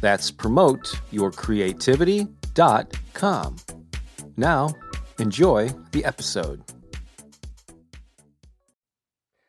That's promoteyourcreativity.com. Now, enjoy the episode.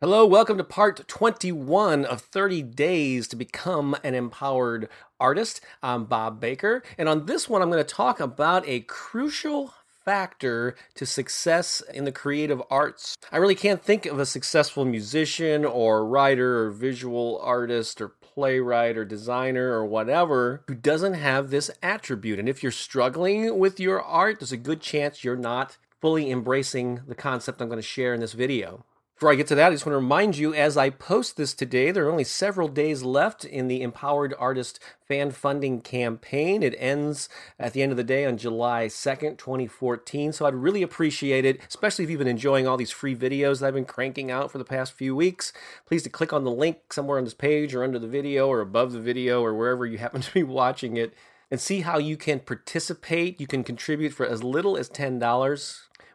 Hello, welcome to part 21 of 30 Days to Become an Empowered Artist. I'm Bob Baker, and on this one, I'm going to talk about a crucial factor to success in the creative arts. I really can't think of a successful musician or writer or visual artist or playwright or designer or whatever who doesn't have this attribute. And if you're struggling with your art, there's a good chance you're not fully embracing the concept I'm going to share in this video. Before I get to that, I just want to remind you as I post this today, there are only several days left in the Empowered Artist Fan Funding Campaign. It ends at the end of the day on July 2nd, 2014. So I'd really appreciate it, especially if you've been enjoying all these free videos that I've been cranking out for the past few weeks. Please to click on the link somewhere on this page or under the video or above the video or wherever you happen to be watching it and see how you can participate. You can contribute for as little as $10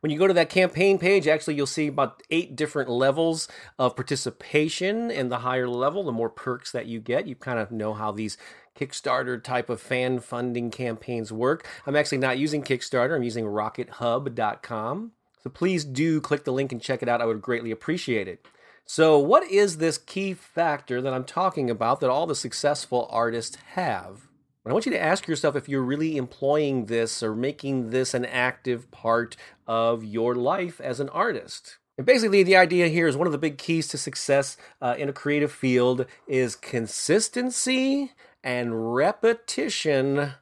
when you go to that campaign page, actually, you'll see about eight different levels of participation. And the higher level, the more perks that you get. You kind of know how these Kickstarter type of fan funding campaigns work. I'm actually not using Kickstarter, I'm using rockethub.com. So please do click the link and check it out. I would greatly appreciate it. So, what is this key factor that I'm talking about that all the successful artists have? But I want you to ask yourself if you're really employing this or making this an active part of your life as an artist. And basically, the idea here is one of the big keys to success uh, in a creative field is consistency and repetition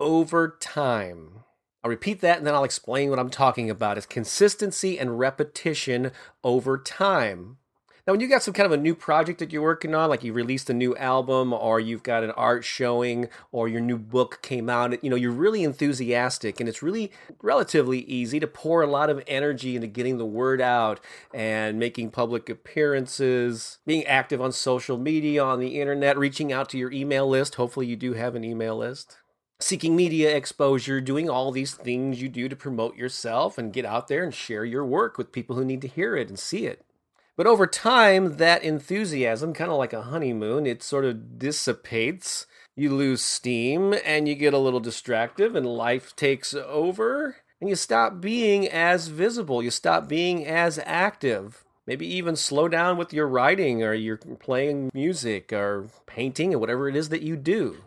over time. I'll repeat that and then I'll explain what I'm talking about. It's consistency and repetition over time. Now, when you got some kind of a new project that you're working on, like you released a new album or you've got an art showing or your new book came out, you know, you're really enthusiastic and it's really relatively easy to pour a lot of energy into getting the word out and making public appearances, being active on social media, on the internet, reaching out to your email list. Hopefully, you do have an email list seeking media exposure, doing all these things you do to promote yourself and get out there and share your work with people who need to hear it and see it. But over time, that enthusiasm, kind of like a honeymoon, it sort of dissipates. You lose steam and you get a little distracted, and life takes over, and you stop being as visible. You stop being as active. Maybe even slow down with your writing or you're playing music or painting or whatever it is that you do.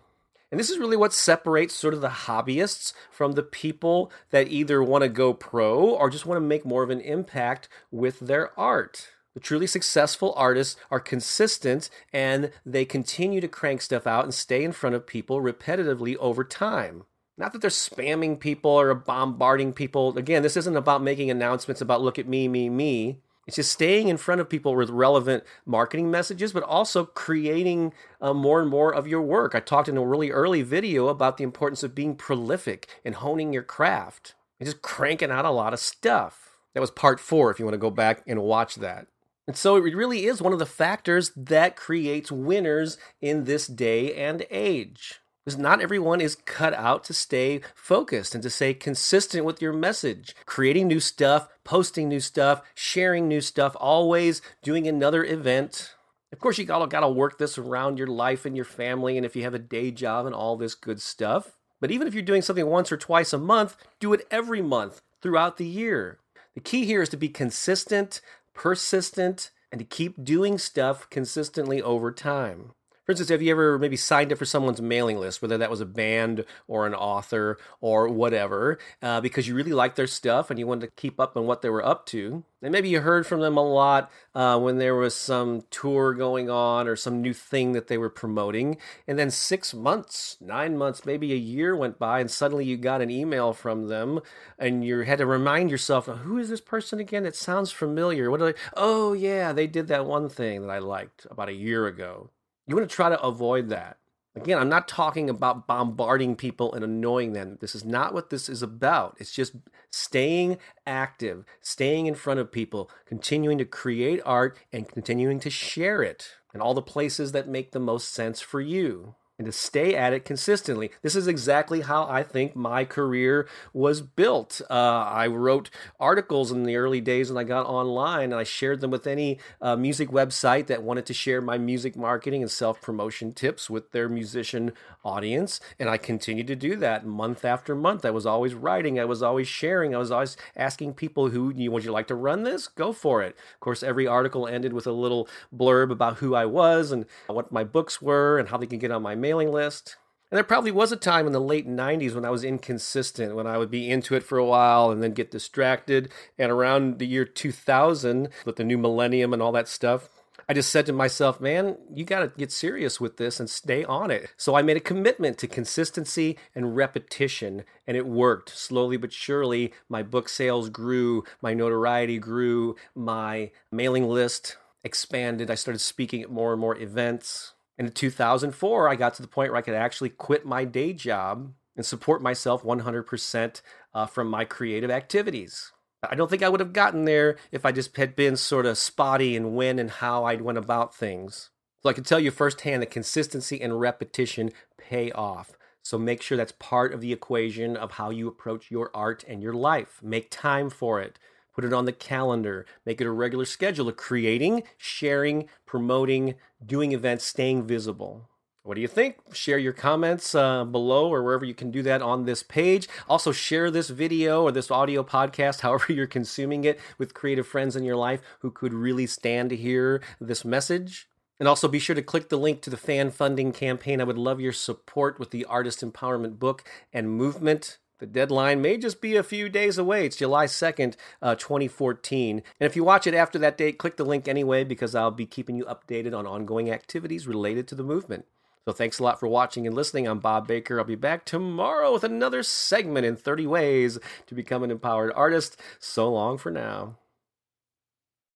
And this is really what separates sort of the hobbyists from the people that either want to go pro or just want to make more of an impact with their art. The truly successful artists are consistent and they continue to crank stuff out and stay in front of people repetitively over time. Not that they're spamming people or bombarding people. Again, this isn't about making announcements about look at me, me, me. It's just staying in front of people with relevant marketing messages, but also creating uh, more and more of your work. I talked in a really early video about the importance of being prolific and honing your craft and just cranking out a lot of stuff. That was part four if you want to go back and watch that. And so it really is one of the factors that creates winners in this day and age. Because not everyone is cut out to stay focused and to stay consistent with your message. Creating new stuff, posting new stuff, sharing new stuff, always doing another event. Of course, you gotta, gotta work this around your life and your family, and if you have a day job and all this good stuff. But even if you're doing something once or twice a month, do it every month throughout the year. The key here is to be consistent, persistent, and to keep doing stuff consistently over time. Instance, have you ever maybe signed up for someone's mailing list, whether that was a band or an author or whatever, uh, because you really liked their stuff and you wanted to keep up on what they were up to? And maybe you heard from them a lot uh, when there was some tour going on or some new thing that they were promoting. And then six months, nine months, maybe a year went by, and suddenly you got an email from them, and you had to remind yourself, who is this person again? It sounds familiar. What? Oh, yeah, they did that one thing that I liked about a year ago. You want to try to avoid that. Again, I'm not talking about bombarding people and annoying them. This is not what this is about. It's just staying active, staying in front of people, continuing to create art, and continuing to share it in all the places that make the most sense for you and to stay at it consistently. This is exactly how I think my career was built. Uh, I wrote articles in the early days when I got online, and I shared them with any uh, music website that wanted to share my music marketing and self promotion tips with their musician audience. And I continued to do that month after month. I was always writing, I was always sharing, I was always asking people who would you like to run this? Go for it. Of course, every article ended with a little blurb about who I was and what my books were and how they can get on my mailing list. And there probably was a time in the late 90s when I was inconsistent, when I would be into it for a while and then get distracted. And around the year 2000, with the new millennium and all that stuff, I just said to myself, man, you got to get serious with this and stay on it. So I made a commitment to consistency and repetition, and it worked. Slowly but surely, my book sales grew, my notoriety grew, my mailing list expanded. I started speaking at more and more events. And in 2004, I got to the point where I could actually quit my day job and support myself 100% uh, from my creative activities. I don't think I would have gotten there if I just had been sort of spotty in when and how I went about things. So I can tell you firsthand that consistency and repetition pay off. So make sure that's part of the equation of how you approach your art and your life. Make time for it. Put it on the calendar. Make it a regular schedule of creating, sharing, promoting, doing events, staying visible. What do you think? Share your comments uh, below or wherever you can do that on this page. Also, share this video or this audio podcast, however you're consuming it, with creative friends in your life who could really stand to hear this message. And also be sure to click the link to the fan funding campaign. I would love your support with the Artist Empowerment book and movement. The deadline may just be a few days away. It's July 2nd, uh, 2014. And if you watch it after that date, click the link anyway because I'll be keeping you updated on ongoing activities related to the movement. So thanks a lot for watching and listening. I'm Bob Baker. I'll be back tomorrow with another segment in 30 ways to become an empowered artist. So long for now.